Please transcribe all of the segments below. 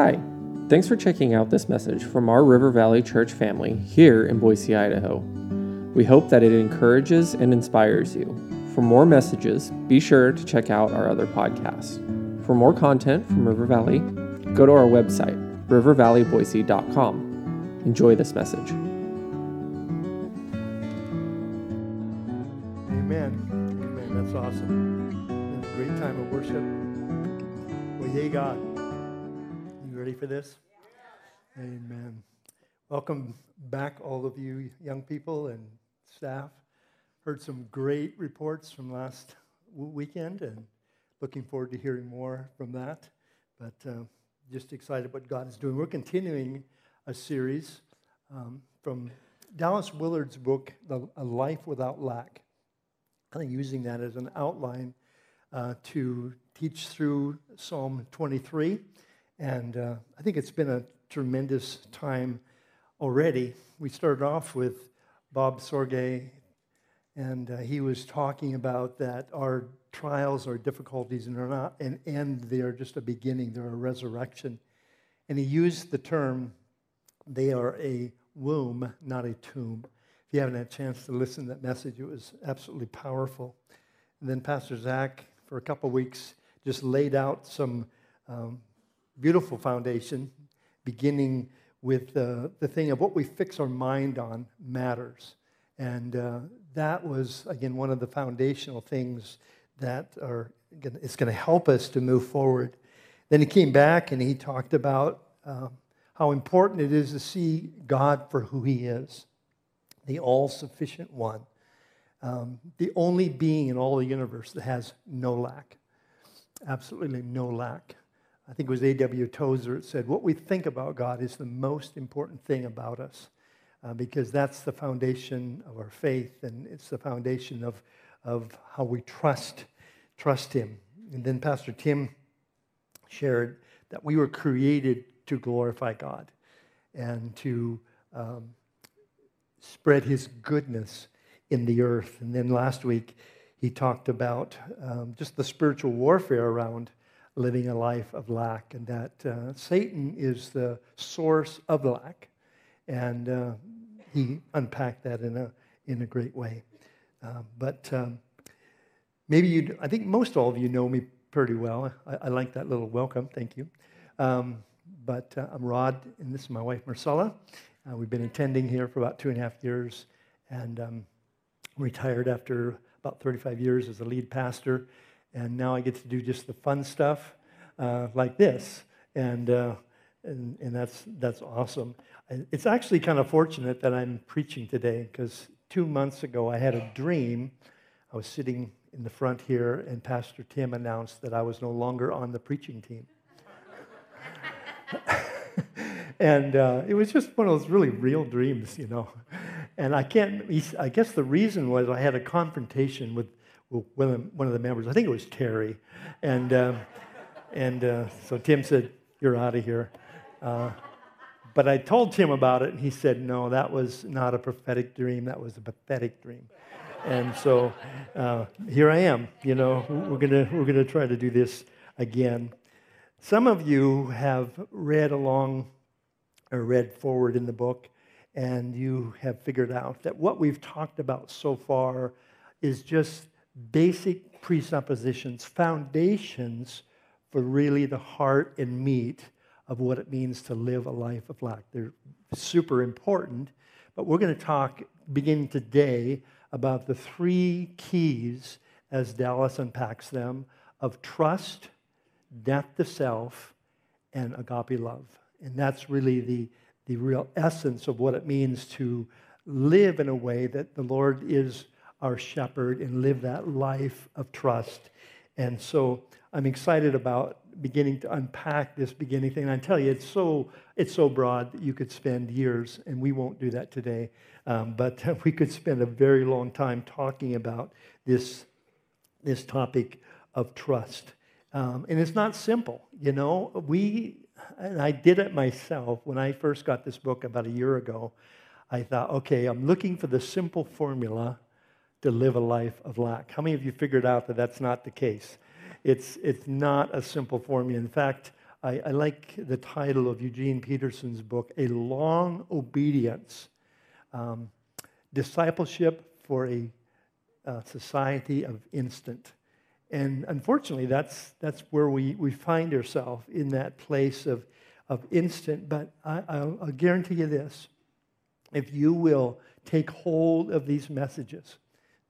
Hi, thanks for checking out this message from our River Valley Church family here in Boise, Idaho. We hope that it encourages and inspires you. For more messages, be sure to check out our other podcasts. For more content from River Valley, go to our website, rivervalleyboise.com. Enjoy this message. Welcome back, all of you young people and staff. Heard some great reports from last weekend and looking forward to hearing more from that. But uh, just excited what God is doing. We're continuing a series um, from Dallas Willard's book, A Life Without Lack kind of using that as an outline uh, to teach through Psalm 23. And uh, I think it's been a tremendous time already. We started off with Bob Sorge, and uh, he was talking about that our trials, our difficulties, and are not an end, they are just a beginning, they're a resurrection. And he used the term, they are a womb, not a tomb. If you haven't had a chance to listen to that message, it was absolutely powerful. And then Pastor Zach, for a couple weeks, just laid out some um, beautiful foundation, beginning with uh, the thing of what we fix our mind on matters. And uh, that was, again, one of the foundational things that are gonna, it's going to help us to move forward. Then he came back and he talked about um, how important it is to see God for who he is the all sufficient one, um, the only being in all the universe that has no lack. Absolutely no lack. I think it was A.W. Tozer that said, What we think about God is the most important thing about us uh, because that's the foundation of our faith and it's the foundation of, of how we trust, trust Him. And then Pastor Tim shared that we were created to glorify God and to um, spread his goodness in the earth. And then last week, he talked about um, just the spiritual warfare around living a life of lack and that uh, Satan is the source of lack. And uh, he unpacked that in a, in a great way. Uh, but um, maybe you, I think most all of you know me pretty well. I, I like that little welcome. Thank you. Um, but uh, I'm Rod, and this is my wife, Marcella. Uh, we've been attending here for about two and a half years and um, retired after about 35 years as a lead pastor. And now I get to do just the fun stuff uh, like this. And, uh, and, and that's, that's awesome. It's actually kind of fortunate that I'm preaching today because two months ago I had a dream. I was sitting in the front here, and Pastor Tim announced that I was no longer on the preaching team. and uh, it was just one of those really real dreams, you know. And I can't, I guess the reason was I had a confrontation with, one of the members. I think it was Terry. And, um, and uh, so Tim said, You're out of here. Uh, but I told Tim about it, and he said, No, that was not a prophetic dream, that was a pathetic dream. And so uh, here I am. You know, we're gonna we're gonna try to do this again. Some of you have read along or read forward in the book, and you have figured out that what we've talked about so far is just basic presuppositions, foundations for really the heart and meat of what it means to live a life of lack. They're super important, but we're going to talk beginning today about the three keys as Dallas unpacks them of trust, death to self, and agape love. And that's really the, the real essence of what it means to live in a way that the Lord is our shepherd and live that life of trust. And so I'm excited about beginning to unpack this beginning thing. And I tell you, it's so, it's so broad that you could spend years, and we won't do that today. Um, but we could spend a very long time talking about this, this topic of trust. Um, and it's not simple, you know. We and I did it myself when I first got this book about a year ago. I thought, okay, I'm looking for the simple formula to live a life of lack. How many of you figured out that that's not the case? It's, it's not a simple formula. In fact, I, I like the title of Eugene Peterson's book, A Long Obedience um, Discipleship for a, a Society of Instant. And unfortunately, that's, that's where we, we find ourselves in that place of, of instant. But I, I'll, I'll guarantee you this if you will take hold of these messages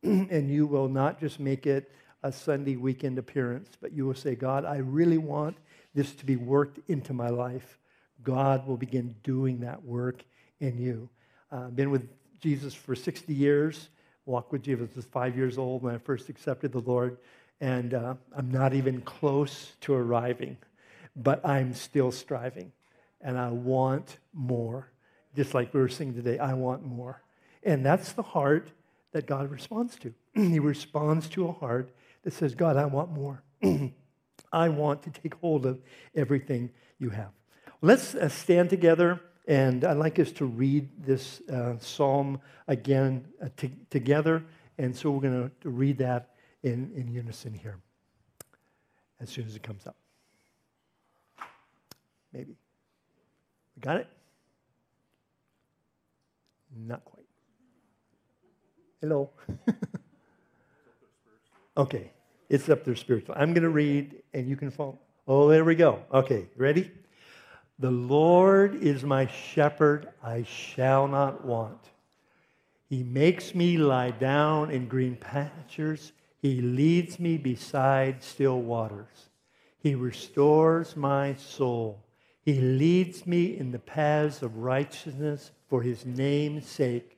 and you will not just make it a Sunday weekend appearance, but you will say, God, I really want this to be worked into my life. God will begin doing that work in you. I've uh, been with Jesus for 60 years, walked with Jesus was five years old when I first accepted the Lord, and uh, I'm not even close to arriving, but I'm still striving, and I want more. Just like we were singing today, I want more. And that's the heart that God responds to. he responds to a heart that says, God, I want more. I want to take hold of everything you have. Let's uh, stand together, and I'd like us to read this uh, psalm again uh, t- together. And so we're going to read that in, in unison here as soon as it comes up. Maybe. We got it? Not quite. Hello. okay, it's up there spiritual. I'm going to read and you can follow. Oh, there we go. Okay, ready? The Lord is my shepherd, I shall not want. He makes me lie down in green pastures. He leads me beside still waters. He restores my soul. He leads me in the paths of righteousness for his name's sake.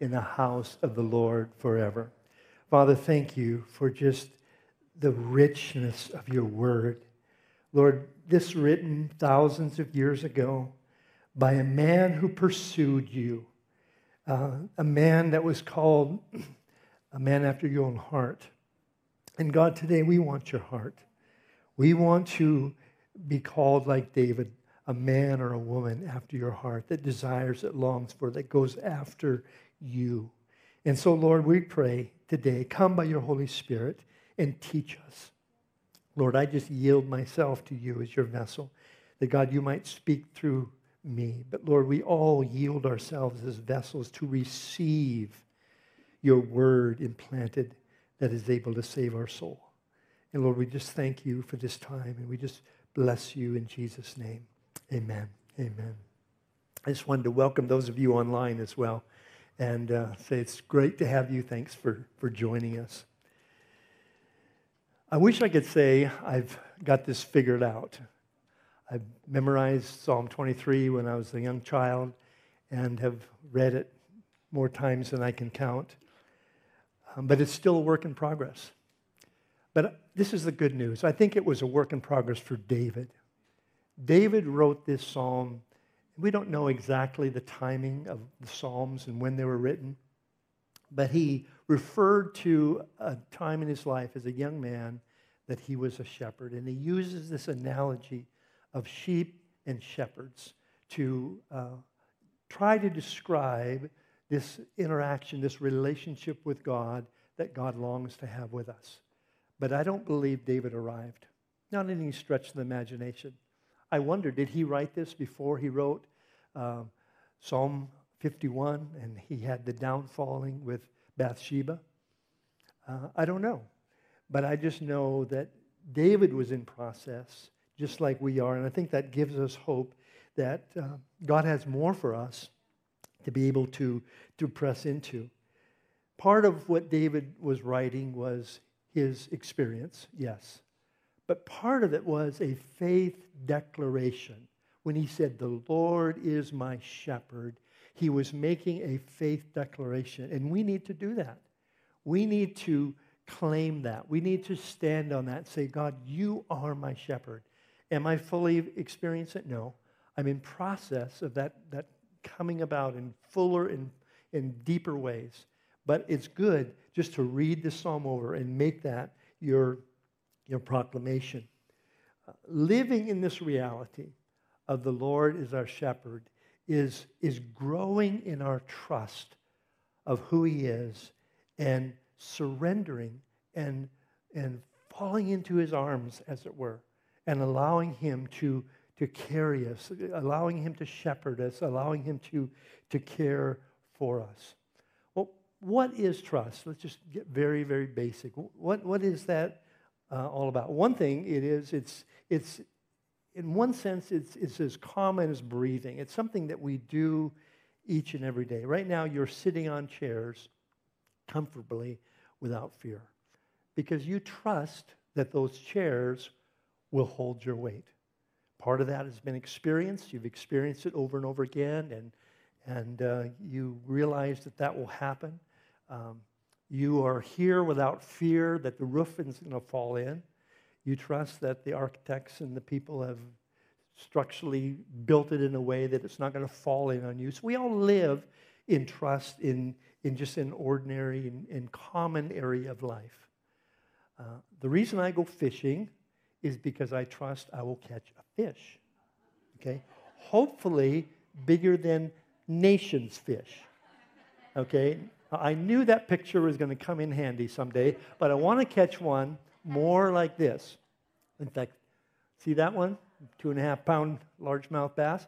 in the house of the Lord forever. Father, thank you for just the richness of your word. Lord, this written thousands of years ago by a man who pursued you, uh, a man that was called a man after your own heart. And God, today we want your heart. We want to be called like David, a man or a woman after your heart that desires, that longs for, that goes after you. And so, Lord, we pray today, come by your Holy Spirit and teach us. Lord, I just yield myself to you as your vessel, that God, you might speak through me. But Lord, we all yield ourselves as vessels to receive your word implanted that is able to save our soul. And Lord, we just thank you for this time and we just bless you in Jesus' name. Amen. Amen. I just wanted to welcome those of you online as well and uh, say it's great to have you. Thanks for, for joining us. I wish I could say I've got this figured out. I've memorized Psalm 23 when I was a young child and have read it more times than I can count. Um, but it's still a work in progress. But this is the good news. I think it was a work in progress for David. David wrote this psalm we don't know exactly the timing of the Psalms and when they were written, but he referred to a time in his life as a young man that he was a shepherd. And he uses this analogy of sheep and shepherds to uh, try to describe this interaction, this relationship with God that God longs to have with us. But I don't believe David arrived, not in any stretch of the imagination. I wonder, did he write this before he wrote uh, Psalm 51 and he had the downfalling with Bathsheba? Uh, I don't know. But I just know that David was in process just like we are. And I think that gives us hope that uh, God has more for us to be able to, to press into. Part of what David was writing was his experience, yes. But part of it was a faith declaration. When he said, The Lord is my shepherd, he was making a faith declaration. And we need to do that. We need to claim that. We need to stand on that say, God, you are my shepherd. Am I fully experiencing it? No. I'm in process of that, that coming about in fuller and in deeper ways. But it's good just to read the psalm over and make that your, your proclamation. Uh, living in this reality of the Lord is our shepherd is, is growing in our trust of who he is and surrendering and, and falling into his arms, as it were, and allowing him to, to carry us, allowing him to shepherd us, allowing him to, to care for us. Well, what is trust? Let's just get very, very basic. What, what is that uh, all about? One thing it is, it's, it's in one sense, it's, it's as common as breathing. It's something that we do each and every day. Right now, you're sitting on chairs comfortably without fear because you trust that those chairs will hold your weight. Part of that has been experienced. You've experienced it over and over again, and, and uh, you realize that that will happen. Um, you are here without fear that the roof is going to fall in. You trust that the architects and the people have structurally built it in a way that it's not going to fall in on you. So we all live in trust in, in just an ordinary and, common area of life. Uh, the reason I go fishing is because I trust I will catch a fish. Okay? Hopefully, bigger than Nation's fish. Okay? I knew that picture was going to come in handy someday, but I want to catch one more like this. In fact, see that one? Two and a half pound largemouth bass.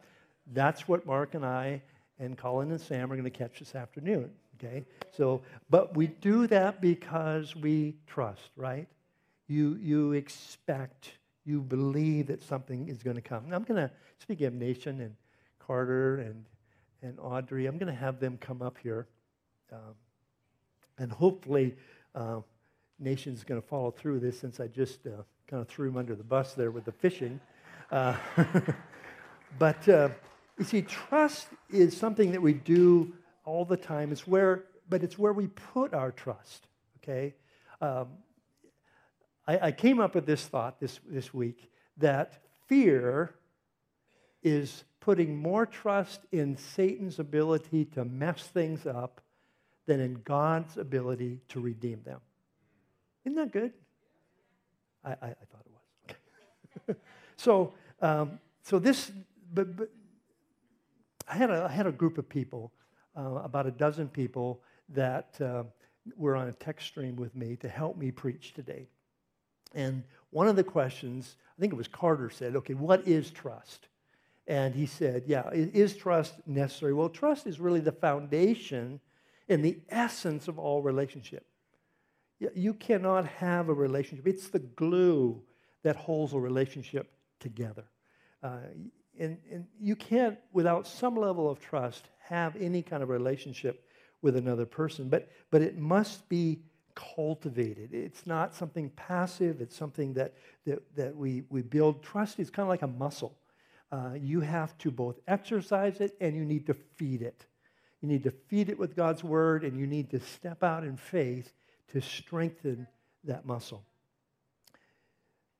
That's what Mark and I and Colin and Sam are going to catch this afternoon. Okay? So, but we do that because we trust, right? You, you expect, you believe that something is going to come. I'm going to, speak of Nation and Carter and, and Audrey, I'm going to have them come up here. Um, and hopefully, uh, Nation's going to follow through this since I just uh, kind of threw him under the bus there with the fishing. Uh, but uh, you see, trust is something that we do all the time. It's where, but it's where we put our trust. Okay. Um, I, I came up with this thought this, this week that fear is putting more trust in Satan's ability to mess things up than in God's ability to redeem them. Isn't that good? I, I, I thought it was. so, um, so this, but, but I, had a, I had a group of people, uh, about a dozen people, that uh, were on a text stream with me to help me preach today. And one of the questions, I think it was Carter said, okay, what is trust? And he said, yeah, is trust necessary? Well, trust is really the foundation and the essence of all relationship. You cannot have a relationship. It's the glue that holds a relationship together. Uh, and, and you can't, without some level of trust, have any kind of relationship with another person. But, but it must be cultivated. It's not something passive, it's something that, that, that we, we build. Trust is kind of like a muscle. Uh, you have to both exercise it and you need to feed it. You need to feed it with God's word and you need to step out in faith to strengthen that muscle.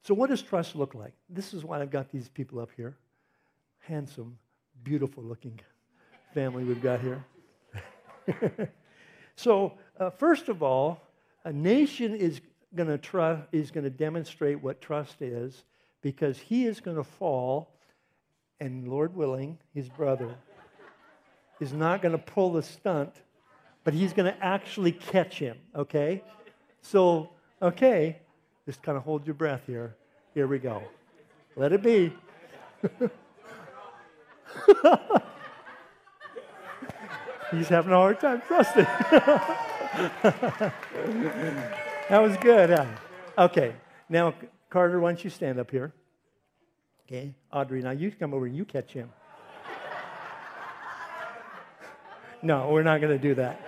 So, what does trust look like? This is why I've got these people up here. Handsome, beautiful looking family we've got here. so, uh, first of all, a Nation is going is going to demonstrate what trust is because he is going to fall and lord willing his brother is not going to pull the stunt but he's going to actually catch him, okay? So, okay, just kind of hold your breath here. Here we go. Let it be. he's having a hard time trusting. that was good, huh? Okay, now, Carter, why don't you stand up here? Okay, Audrey, now you come over and you catch him. No, we're not going to do that.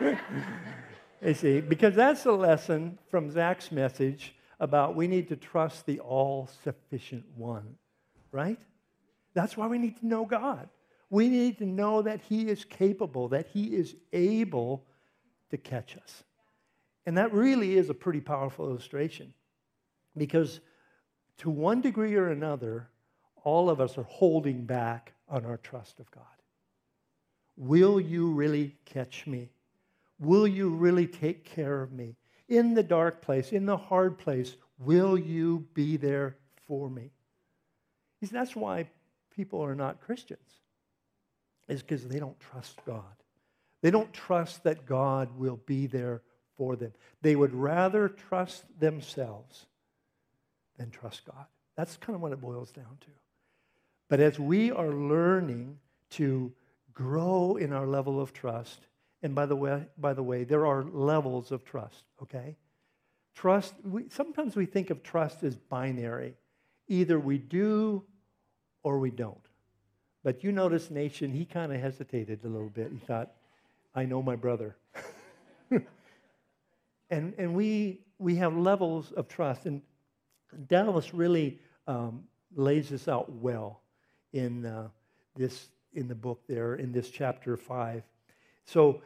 you see, because that's the lesson from Zach's message about we need to trust the all sufficient one, right? That's why we need to know God. We need to know that He is capable, that He is able to catch us. And that really is a pretty powerful illustration because to one degree or another, all of us are holding back on our trust of God. Will you really catch me? Will you really take care of me? In the dark place, in the hard place, will you be there for me? That's why people are not Christians, is because they don't trust God. They don't trust that God will be there for them. They would rather trust themselves than trust God. That's kind of what it boils down to. But as we are learning to grow in our level of trust, and by the way, by the way, there are levels of trust, okay? Trust, we, sometimes we think of trust as binary. Either we do or we don't. But you notice, Nation, he kind of hesitated a little bit. He thought, I know my brother. and and we, we have levels of trust. And Dallas really um, lays this out well in, uh, this, in the book there, in this chapter 5. So,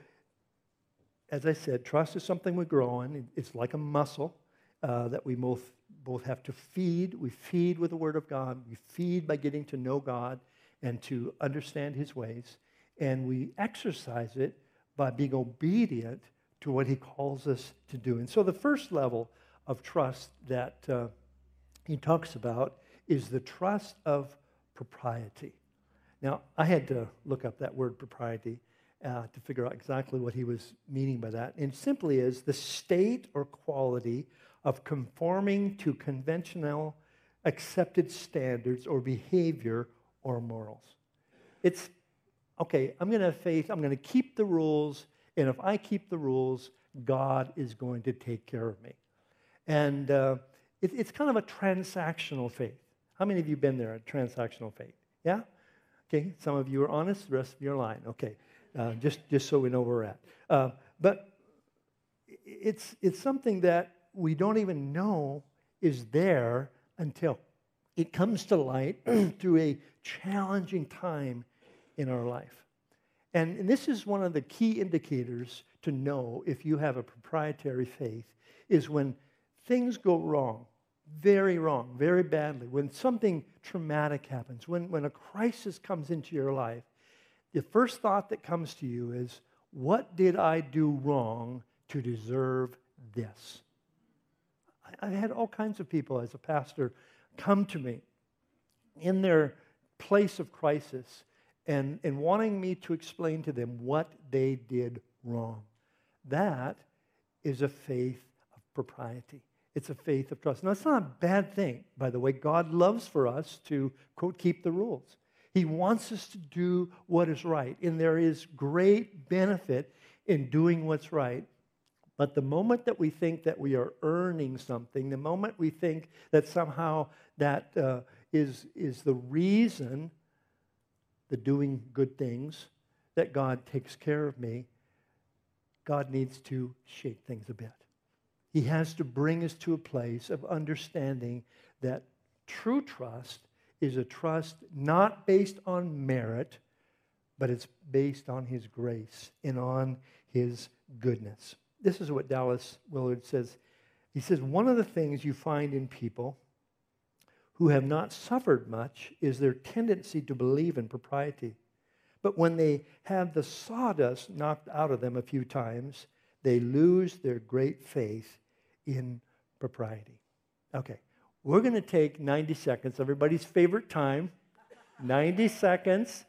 as I said, trust is something we grow in. It's like a muscle uh, that we both, both have to feed. We feed with the Word of God, we feed by getting to know God and to understand His ways. And we exercise it by being obedient to what he calls us to do. And so the first level of trust that uh, he talks about is the trust of propriety. Now, I had to look up that word propriety uh, to figure out exactly what he was meaning by that. And simply is the state or quality of conforming to conventional accepted standards or behavior or morals. It's okay, I'm going to have faith, I'm going to keep the rules, and if I keep the rules, God is going to take care of me. And uh, it, it's kind of a transactional faith. How many of you been there, a transactional faith? Yeah? Okay, some of you are honest, the rest of you are lying. Okay, uh, just, just so we know where we're at. Uh, but it's, it's something that we don't even know is there until it comes to light through a challenging time in our life. And, and this is one of the key indicators to know if you have a proprietary faith is when things go wrong, very wrong, very badly, when something traumatic happens, when, when a crisis comes into your life, the first thought that comes to you is, what did I do wrong to deserve this? I, I had all kinds of people as a pastor come to me in their place of crisis and, and wanting me to explain to them what they did wrong. That is a faith of propriety. It's a faith of trust. Now, it's not a bad thing, by the way. God loves for us to, quote, keep the rules. He wants us to do what is right. And there is great benefit in doing what's right. But the moment that we think that we are earning something, the moment we think that somehow that uh, is is the reason the doing good things, that God takes care of me, God needs to shake things a bit. He has to bring us to a place of understanding that true trust is a trust not based on merit, but it's based on His grace and on His goodness. This is what Dallas Willard says. He says, One of the things you find in people who have not suffered much is their tendency to believe in propriety. But when they have the sawdust knocked out of them a few times, they lose their great faith in propriety. Okay, we're going to take 90 seconds, everybody's favorite time, 90 seconds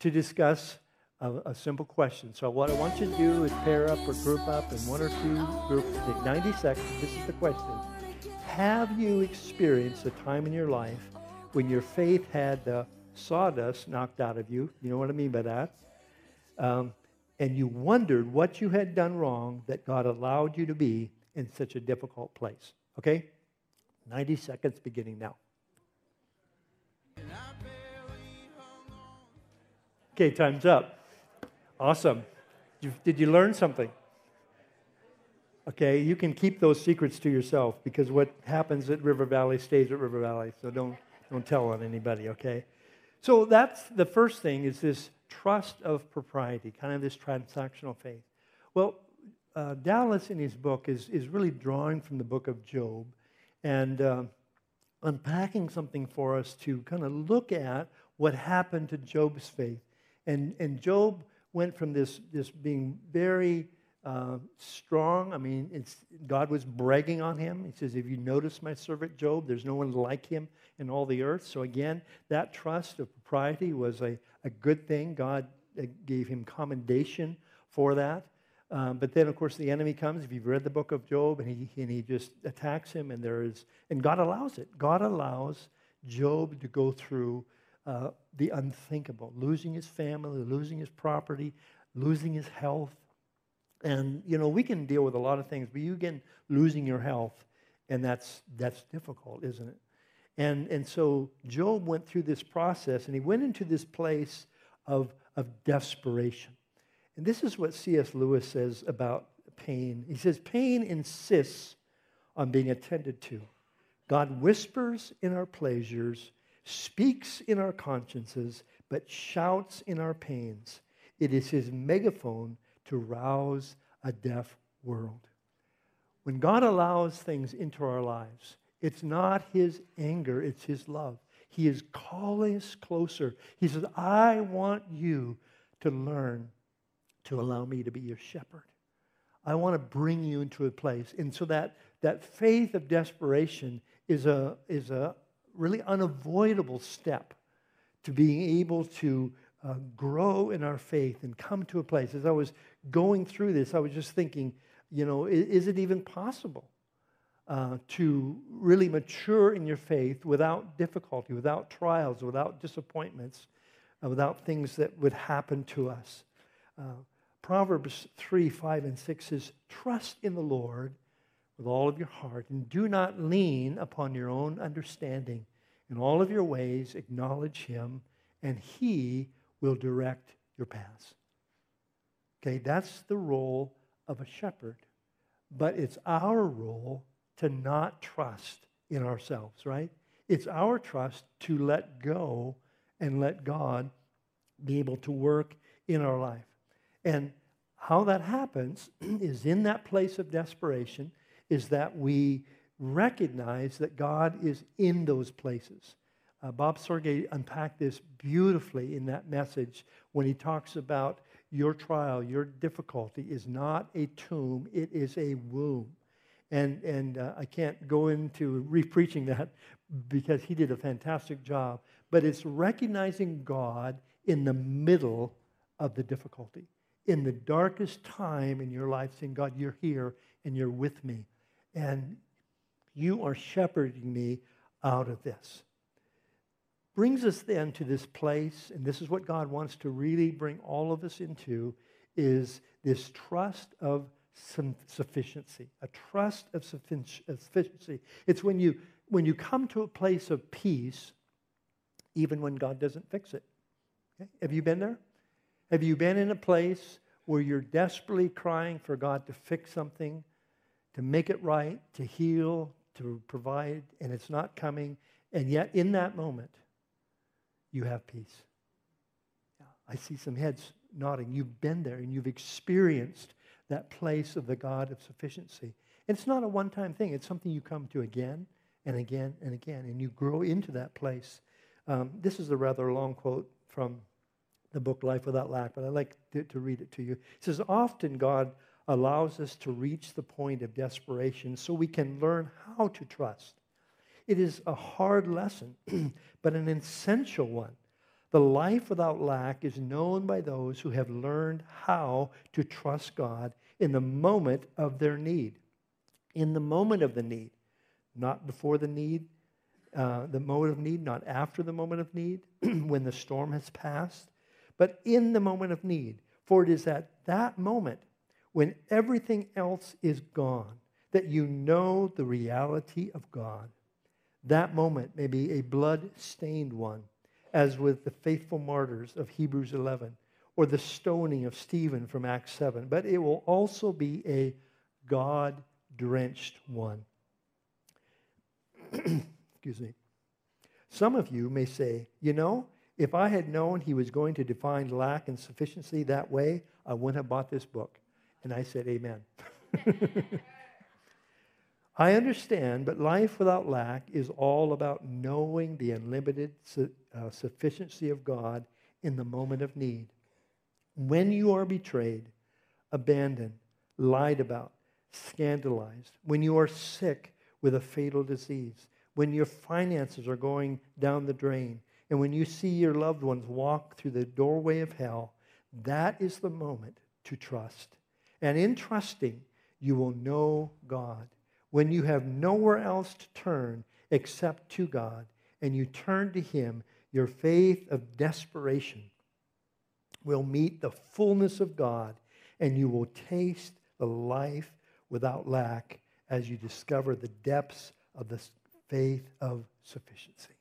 to discuss a, a, simple question. So, what I want you to do is pair up or group up in one or two groups. Take 90 seconds. This is the question have you experienced a time in your life when your faith had the sawdust knocked out of you? You know what I mean by that? Um, and you wondered what you had done wrong that God allowed you to be in such a difficult place. Okay? 90 seconds beginning now. Okay, time's up. Awesome. Did you, learn something? Okay, you can keep those secrets to yourself because what happens at River Valley stays at River Valley. So don't, don't tell on anybody, okay? So that's the first thing is this trust of propriety, kind of this transactional faith. Well, uh, Dallas in his book is, is really drawing from the book of Job. And uh, unpacking something for us to kind of look at what happened to Job's faith. And, and Job went from this, this being very uh, strong. I mean, God was bragging on him. He says, If you notice my servant Job, there's no one like him in all the earth. So, again, that trust of propriety was a, a good thing. God uh, gave him commendation for that. Um, but then, of course, the enemy comes. If you've read the book of Job, and he, and he just attacks him, and there is, and God allows it. God allows Job to go through uh, the unthinkable, losing his family, losing his property, losing his health. And, you know, we can deal with a lot of things, but you get losing your health, and that's, that's difficult, isn't it? And, and so Job went through this process, and he went into this place of, of desperation. And this is what C.S. Lewis says about pain. He says, Pain insists on being attended to. God whispers in our pleasures, speaks in our consciences, but shouts in our pains. It is his megaphone to rouse a deaf world. When God allows things into our lives, it's not his anger, it's his love. He is calling us closer. He says, I want you to learn to allow me to be your shepherd. I want to bring you into a place. And so that, that faith of desperation is a, is a really unavoidable step to being able to uh, grow in our faith and come to a place. As I was going through this, I was just thinking, you know, is, is it even possible uh, to really mature in your faith without difficulty, without trials, without disappointments, uh, without things that would happen to us? Proverbs 3 5 and 6 says, Trust in the Lord with all of your heart and do not lean upon your own understanding. In all of your ways, acknowledge him, and he will direct your paths. Okay, that's the role of a shepherd. But it's our role to not trust in ourselves, right? It's our trust to let go and let God be able to work in our life. And how that happens is in that place of desperation, is that we recognize that God is in those places. Uh, Bob Sorge unpacked this beautifully in that message when he talks about your trial, your difficulty is not a tomb, it is a womb. And, and uh, I can't go into re-preaching that because he did a fantastic job. But it's recognizing God in the middle of the difficulty. In the darkest time in your life, saying, God, you're here and you're with me. And you are shepherding me out of this brings us then to this place, and this is what God wants to really bring all of us into, is this trust of sufficiency, a trust of sufficiency. It's when you, when you come to a place of peace, even when God doesn't fix it. Okay? Have you been there? Have you been in a place where you're desperately crying for God to fix something, to make it right, to heal, to provide, and it's not coming? And yet, in that moment, you have peace. Yeah, I see some heads nodding. You've been there and you've experienced that place of the God of sufficiency. It's not a one time thing, it's something you come to again and again and again, and you grow into that place. Um, this is a rather long quote from the book Life Without Lack, but I'd like to, to read it to you. It says, Often God allows us to reach the point of desperation so we can learn how to trust. It is a hard lesson, but an essential one. The life without lack is known by those who have learned how to trust God in the moment of their need. In the moment of the need, not before the need, uh, the moment of need, not after the moment of need, when the storm has passed, but in the moment of need. For it is at that moment when everything else is gone that you know the reality of God. That moment may be a blood stained one, as with the faithful martyrs of Hebrews 11 or the stoning of Stephen from Acts 7, but it will also be a God drenched one. Excuse me. Some of you may say, you know, if I had known he was going to define lack and sufficiency that way, I wouldn't have bought this book. And I said, Amen. I understand, but life without lack is all about knowing the unlimited su- uh, sufficiency of God in the moment of need. When you are betrayed, abandoned, lied about, scandalized, when you are sick with a fatal disease, when your finances are going down the drain, and when you see your loved ones walk through the doorway of hell, that is the moment to trust. And in trusting, you will know God when you have nowhere else to turn except to God, and you turn to Him, your faith of desperation will meet the fullness of God, and you will taste the life without lack as you discover the depths of the faith of sufficiency.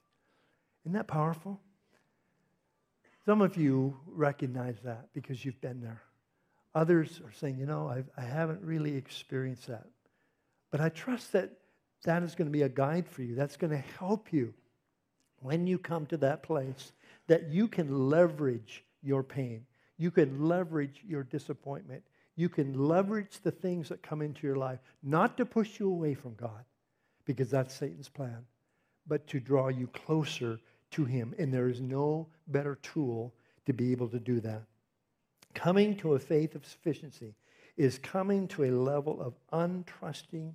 Isn't that powerful? Some of you recognize that because you've been there. Others are saying, you know, I've, I haven't really experienced that. But I trust that that is going to be a guide for you. That's going to help you when you come to that place that you can leverage your pain. You can leverage your disappointment. You can leverage the things that come into your life, not to push you away from God, because that's Satan's plan, but to draw you closer to Him. And there is no better tool to be able to do that. Coming to a faith of sufficiency is coming to a level of untrusting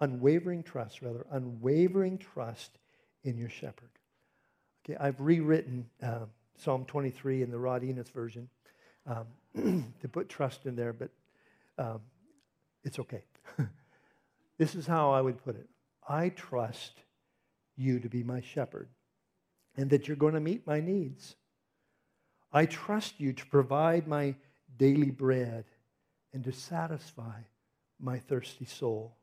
unwavering trust, rather, unwavering trust in your shepherd. Okay, I've rewritten uh, Psalm 23 in the Rod Enos version um, to put trust in there, but um, it's okay. this is how I would put it I trust you to be my shepherd and that you're going to meet my needs. I trust you to provide my daily bread and to satisfy my thirsty soul.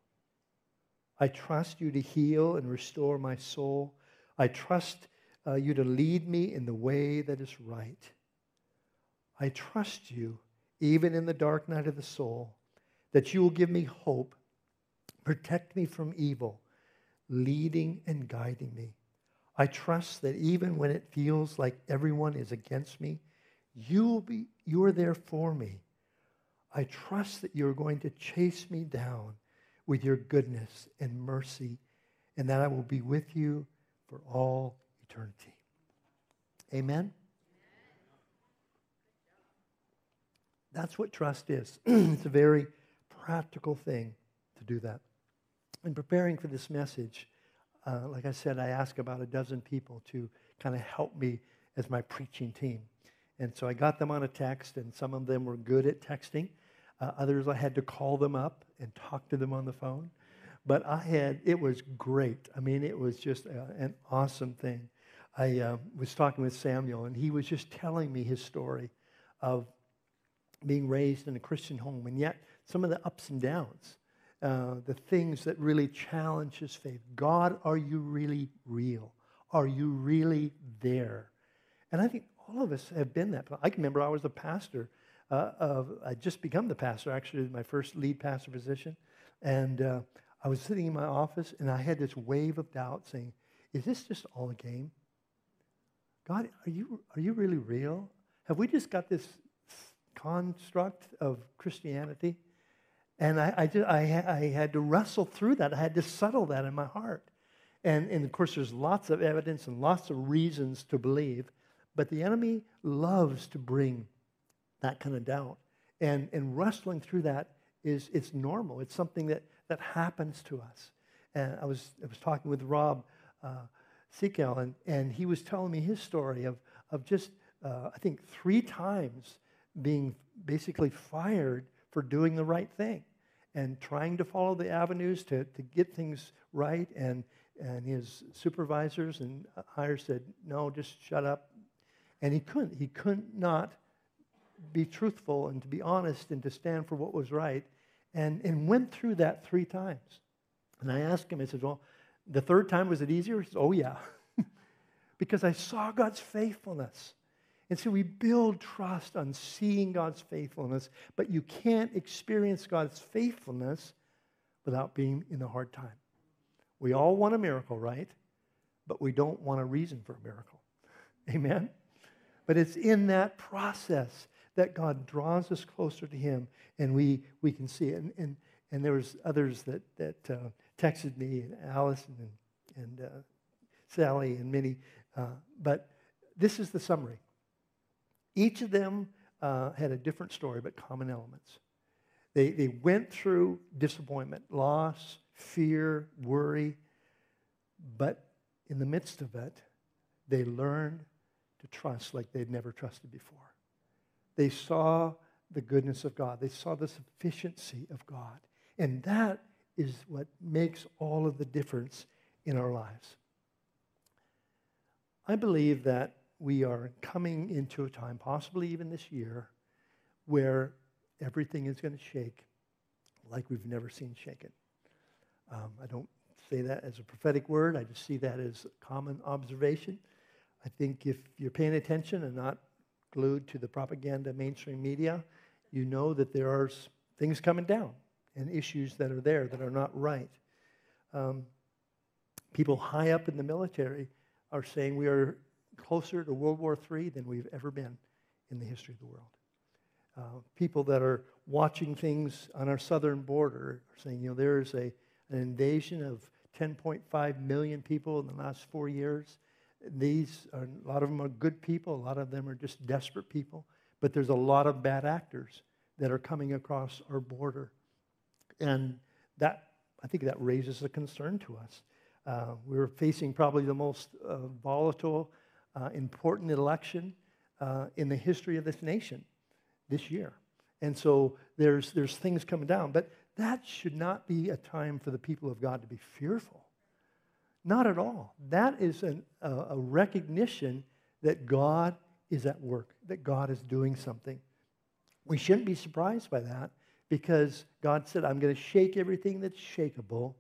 I trust you to heal and restore my soul. I trust uh, you to lead me in the way that is right. I trust you, even in the dark night of the soul, that you will give me hope, protect me from evil, leading and guiding me. I trust that even when it feels like everyone is against me, you will be you are there for me. I trust that you're going to chase me down with your goodness and mercy, and that I will be with you for all eternity. Amen? That's what trust is. it's a very practical thing to do that. In preparing for this message, uh, like I said, I asked about a dozen people to kind of help me as my preaching team. And so I got them on a text, and some of them were good at texting. Uh, others, I had to call them up and talk to them on the phone. But I had, it was great. I mean, it was just a, an awesome thing. I uh, was talking with Samuel, and he was just telling me his story of being raised in a Christian home, and yet some of the ups and downs, uh, the things that really challenge his faith. God, are you really real? Are you really there? And I think all of us have been that. I can remember I was a pastor uh, of, I just become the pastor, actually, my first lead pastor position. And uh, I was sitting in my office and I had this wave of doubt saying, Is this just all a game? God, are you, are you really real? Have we just got this construct of Christianity? And I, I, just, I, I had to wrestle through that. I had to settle that in my heart. And, and of course, there's lots of evidence and lots of reasons to believe, but the enemy loves to bring that kind of doubt. And, and wrestling through that is it's normal. It's something that, that happens to us. And I was, I was talking with Rob uh, and, and he was telling me his story of, of just, uh, I think, three times being basically fired for doing the right thing and trying to follow the avenues to, to get things right. And, and his supervisors and higher said, no, just shut up. And he couldn't. He could not not be truthful and to be honest and to stand for what was right. And, and went through that three times. And I asked him, I said, Well, the third time, was it easier? He said, Oh, yeah. because I saw God's faithfulness. And so we build trust on seeing God's faithfulness, but you can't experience God's faithfulness without being in a hard time. We all want a miracle, right? But we don't want a reason for a miracle. Amen? But it's in that process that God draws us closer to Him, and we, we can see it. And, and, and there was others that, that uh, texted me, and Allison and, and uh, Sally and Minnie. Uh, but this is the summary. Each of them uh, had a different story, but common elements. They, they went through disappointment, loss, fear, worry, but in the midst of it, they learned to trust like they'd never trusted before. They saw the goodness of God, they saw the sufficiency of God. And that is what makes all of the difference in our lives. I believe that we are coming into a time, possibly even this year, where everything is going to shake like we've never seen shaken. Um, I don't say that as a prophetic word, I just see that as a common observation. I think if you're paying attention and not glued to the propaganda mainstream media, you know that there are things coming down and issues that are there that are not right. Um, people high up in the military are saying we are closer to World War III than we've ever been in the history of the world. Uh, people that are watching things on our southern border are saying, you know, there is a, an invasion of 10.5 million people in the last four years. These are, a lot of them are good people, a lot of them are just desperate people, but there's a lot of bad actors that are coming across our border. And that, I think that raises a concern to us. Uh, we're facing probably the most uh, volatile, uh, important election uh, in the history of this nation this year. And so there's, there's things coming down. But that should not be a time for the people of God to be fearful. Not at all. That is an, a, a recognition that God is at work, that God is doing something. We shouldn't be surprised by that because God said, I'm going to shake everything that's shakable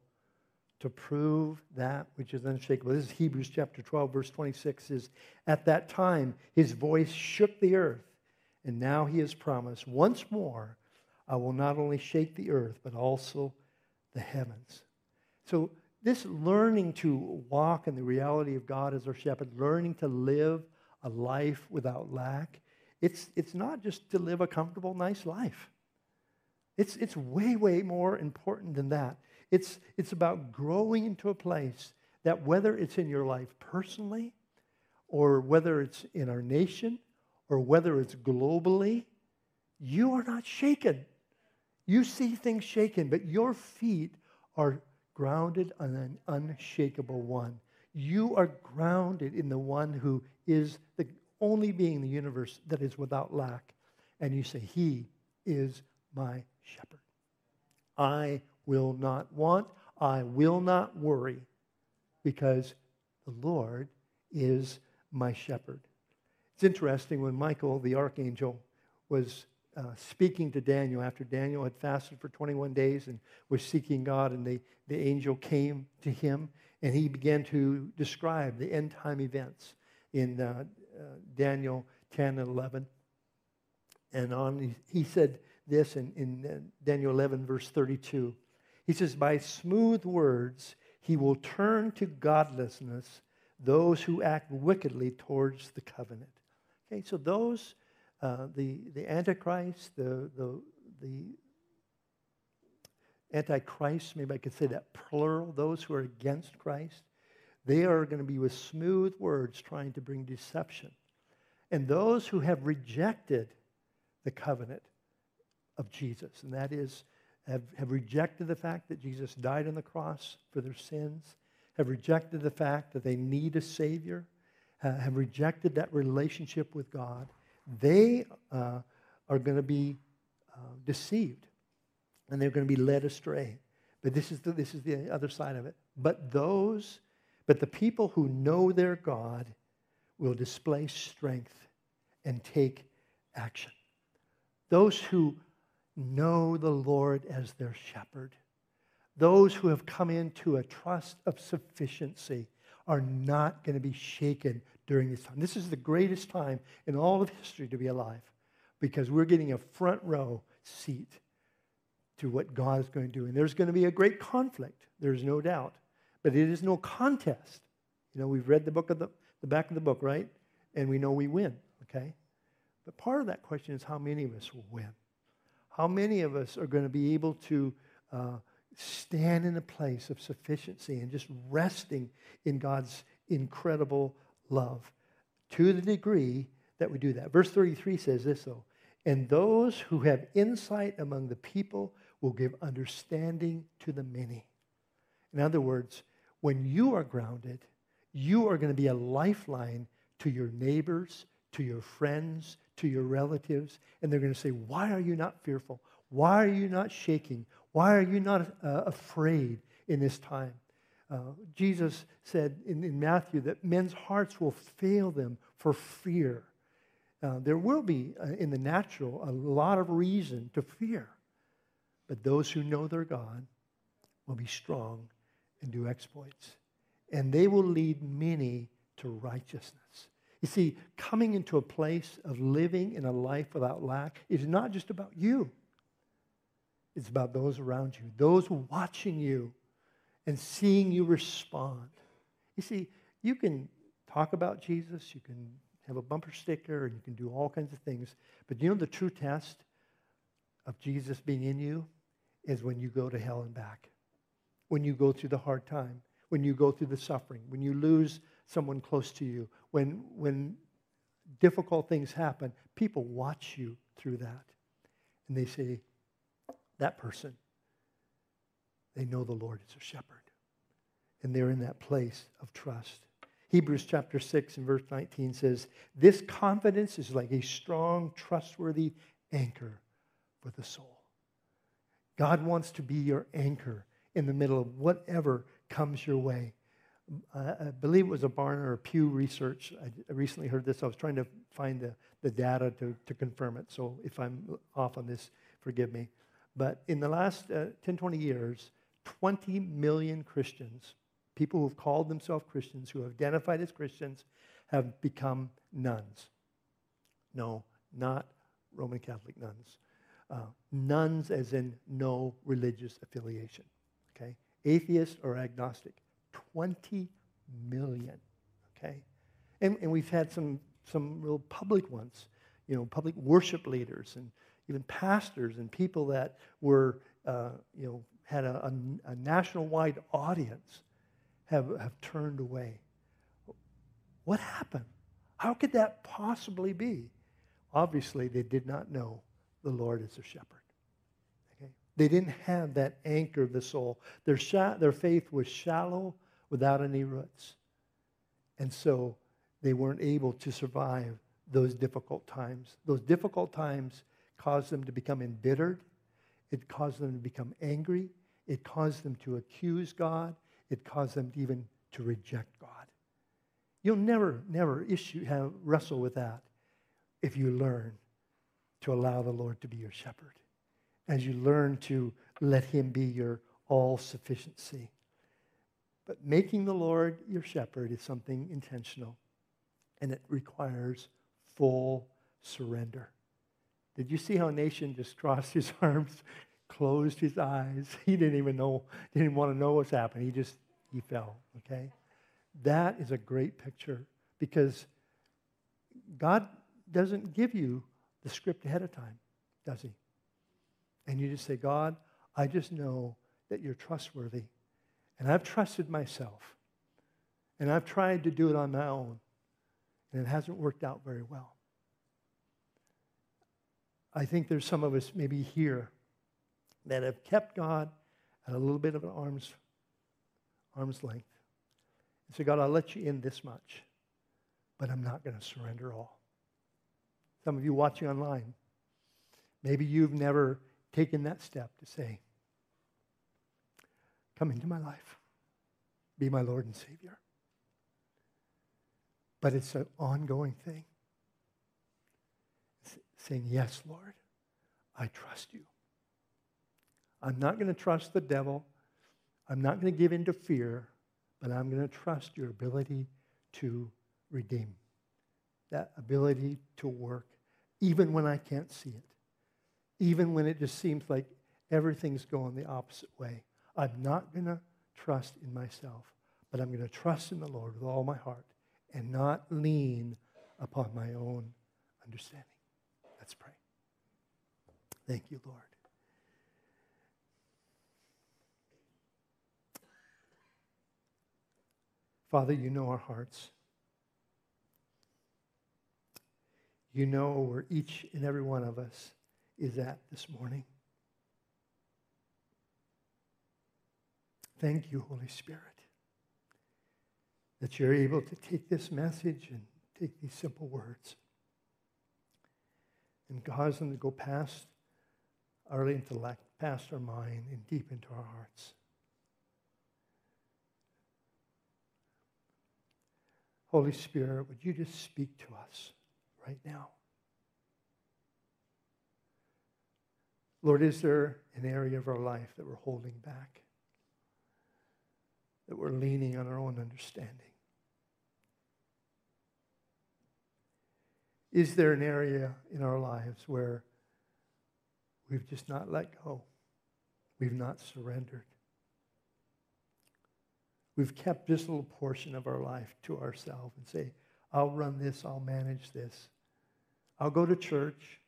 to prove that which is unshakable. This is Hebrews chapter 12, verse 26 is at that time his voice shook the earth, and now he has promised, once more I will not only shake the earth, but also the heavens. So this learning to walk in the reality of God as our shepherd, learning to live a life without lack, it's, it's not just to live a comfortable, nice life. It's, it's way, way more important than that. It's, it's about growing into a place that whether it's in your life personally, or whether it's in our nation, or whether it's globally, you are not shaken. You see things shaken, but your feet are grounded on an unshakable one. You are grounded in the one who is the only being in the universe that is without lack. And you say, He is my shepherd. I will not want, I will not worry, because the Lord is my shepherd. It's interesting when Michael, the archangel, was uh, speaking to Daniel after Daniel had fasted for 21 days and was seeking God, and the, the angel came to him and he began to describe the end time events in uh, uh, Daniel 10 and 11. And on, he, he said this in, in uh, Daniel 11, verse 32. He says, By smooth words, he will turn to godlessness those who act wickedly towards the covenant. Okay, so those, uh, the, the Antichrist, the, the, the Antichrist, maybe I could say that plural, those who are against Christ, they are going to be with smooth words trying to bring deception. And those who have rejected the covenant of Jesus, and that is have, have rejected the fact that Jesus died on the cross for their sins, have rejected the fact that they need a Savior, uh, have rejected that relationship with God, they uh, are going to be uh, deceived and they're going to be led astray. But this is, the, this is the other side of it. But those, but the people who know their God will display strength and take action. Those who know the Lord as their shepherd. Those who have come into a trust of sufficiency are not going to be shaken during this time. This is the greatest time in all of history to be alive because we're getting a front row seat to what God is going to do. And there's going to be a great conflict, there's no doubt. But it is no contest. You know, we've read the book of the, the back of the book, right? And we know we win, okay? But part of that question is how many of us will win? How many of us are going to be able to uh, stand in a place of sufficiency and just resting in God's incredible love to the degree that we do that. Verse 33 says this, though and those who have insight among the people will give understanding to the many. In other words, when you are grounded, you are going to be a lifeline to your neighbors, to your friends, to your relatives, and they're going to say, Why are you not fearful? Why are you not shaking? Why are you not uh, afraid in this time? Uh, Jesus said in, in Matthew that men's hearts will fail them for fear. Uh, there will be, uh, in the natural, a lot of reason to fear. But those who know their God will be strong and do exploits. And they will lead many to righteousness. You see, coming into a place of living in a life without lack is not just about you. It's about those around you, those watching you and seeing you respond. You see, you can talk about Jesus, you can have a bumper sticker, and you can do all kinds of things. But you know the true test of Jesus being in you is when you go to hell and back, when you go through the hard time, when you go through the suffering, when you lose someone close to you, when, when difficult things happen, people watch you through that. And they say, that person, they know the Lord is a shepherd. And they're in that place of trust. Hebrews chapter 6 and verse 19 says, This confidence is like a strong, trustworthy anchor for the soul. God wants to be your anchor in the middle of whatever comes your way. I believe it was a Barna or a Pew research. I recently heard this. I was trying to find the, the data to, to confirm it. So if I'm off on this, forgive me. But in the last uh, 10, 20 years, 20 million Christians, people who have called themselves Christians, who have identified as Christians, have become nuns. No, not Roman Catholic nuns. Uh, nuns, as in no religious affiliation. Okay? Atheist or agnostic. 20 million. Okay? And, and we've had some, some real public ones, you know, public worship leaders and even pastors and people that were, uh, you know, had a, a, a national-wide audience have, have turned away. What happened? How could that possibly be? Obviously, they did not know the Lord as a shepherd. Okay? They didn't have that anchor of the soul. Their, sha- their faith was shallow without any roots. And so they weren't able to survive those difficult times. Those difficult times caused them to become embittered. It caused them to become angry. It caused them to accuse God. It caused them even to reject God. You'll never, never issue, have, wrestle with that if you learn to allow the Lord to be your shepherd. As you learn to let him be your all sufficiency. But making the Lord your shepherd is something intentional, and it requires full surrender. Did you see how Nation just crossed his arms, closed his eyes? He didn't even know, didn't want to know what's happening. He just, he fell, okay? That is a great picture because God doesn't give you the script ahead of time, does he? And you just say, God, I just know that you're trustworthy and I've trusted myself. And I've tried to do it on my own. And it hasn't worked out very well. I think there's some of us maybe here that have kept God at a little bit of an arm's, arm's length. And say, God, I'll let you in this much, but I'm not going to surrender all. Some of you watching online, maybe you've never taken that step to say, Come into my life. Be my Lord and Savior. But it's an ongoing thing. Saying, Yes, Lord, I trust you. I'm not going to trust the devil. I'm not going to give in to fear, but I'm going to trust your ability to redeem, that ability to work, even when I can't see it, even when it just seems like everything's going the opposite way. I'm not going to trust in myself, but I'm going to trust in the Lord with all my heart and not lean upon my own understanding. Let's pray. Thank you, Lord. Father, you know our hearts. You know where each and every one of us is at this morning. Thank you, Holy Spirit, that you're able to take this message and take these simple words and cause them to go past our intellect, past our mind, and deep into our hearts. Holy Spirit, would you just speak to us right now? Lord, is there an area of our life that we're holding back? That we're leaning on our own understanding? Is there an area in our lives where we've just not let go? We've not surrendered? We've kept this little portion of our life to ourselves and say, I'll run this, I'll manage this. I'll go to church.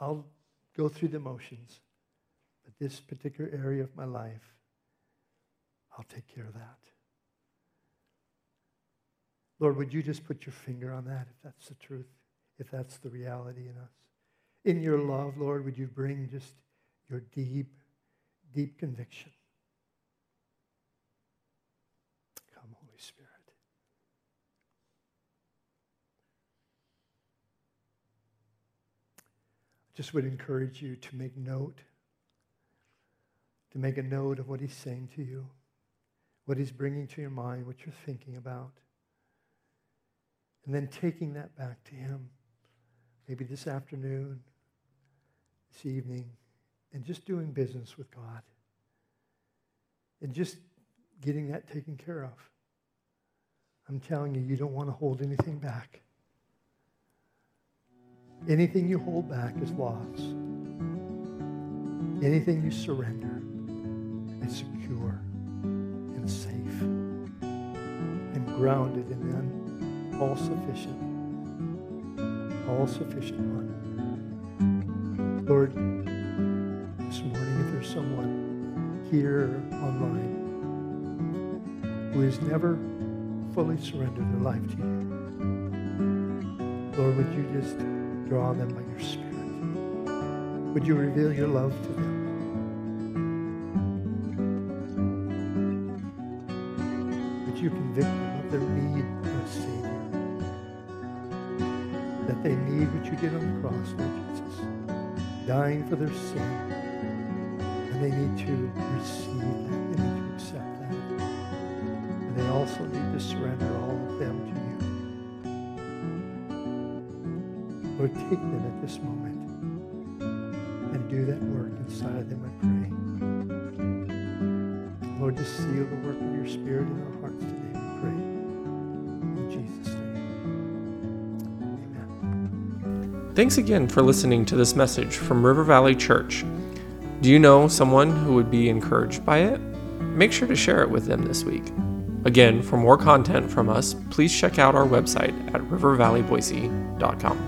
I'll go through the motions. But this particular area of my life, I'll take care of that. Lord, would you just put your finger on that if that's the truth, if that's the reality in us? In your love, Lord, would you bring just your deep, deep conviction? Come, Holy Spirit. I just would encourage you to make note, to make a note of what he's saying to you, what he's bringing to your mind, what you're thinking about. And then taking that back to him, maybe this afternoon, this evening, and just doing business with God. And just getting that taken care of. I'm telling you, you don't want to hold anything back. Anything you hold back is loss. Anything you surrender is secure grounded in an all sufficient, all sufficient one. Lord, this morning, if there's someone here online who has never fully surrendered their life to you. Lord, would you just draw them by your Spirit? Would you reveal your love to them? Would you convict them they need what you did on the cross, Lord Jesus, dying for their sin. And they need to receive that. They need to accept that. And they also need to surrender all of them to you. Lord, take them at this moment and do that work inside of them, I pray. Lord, just seal the work of your Spirit in our hearts today, Thanks again for listening to this message from River Valley Church. Do you know someone who would be encouraged by it? Make sure to share it with them this week. Again, for more content from us, please check out our website at rivervalleyboise.com.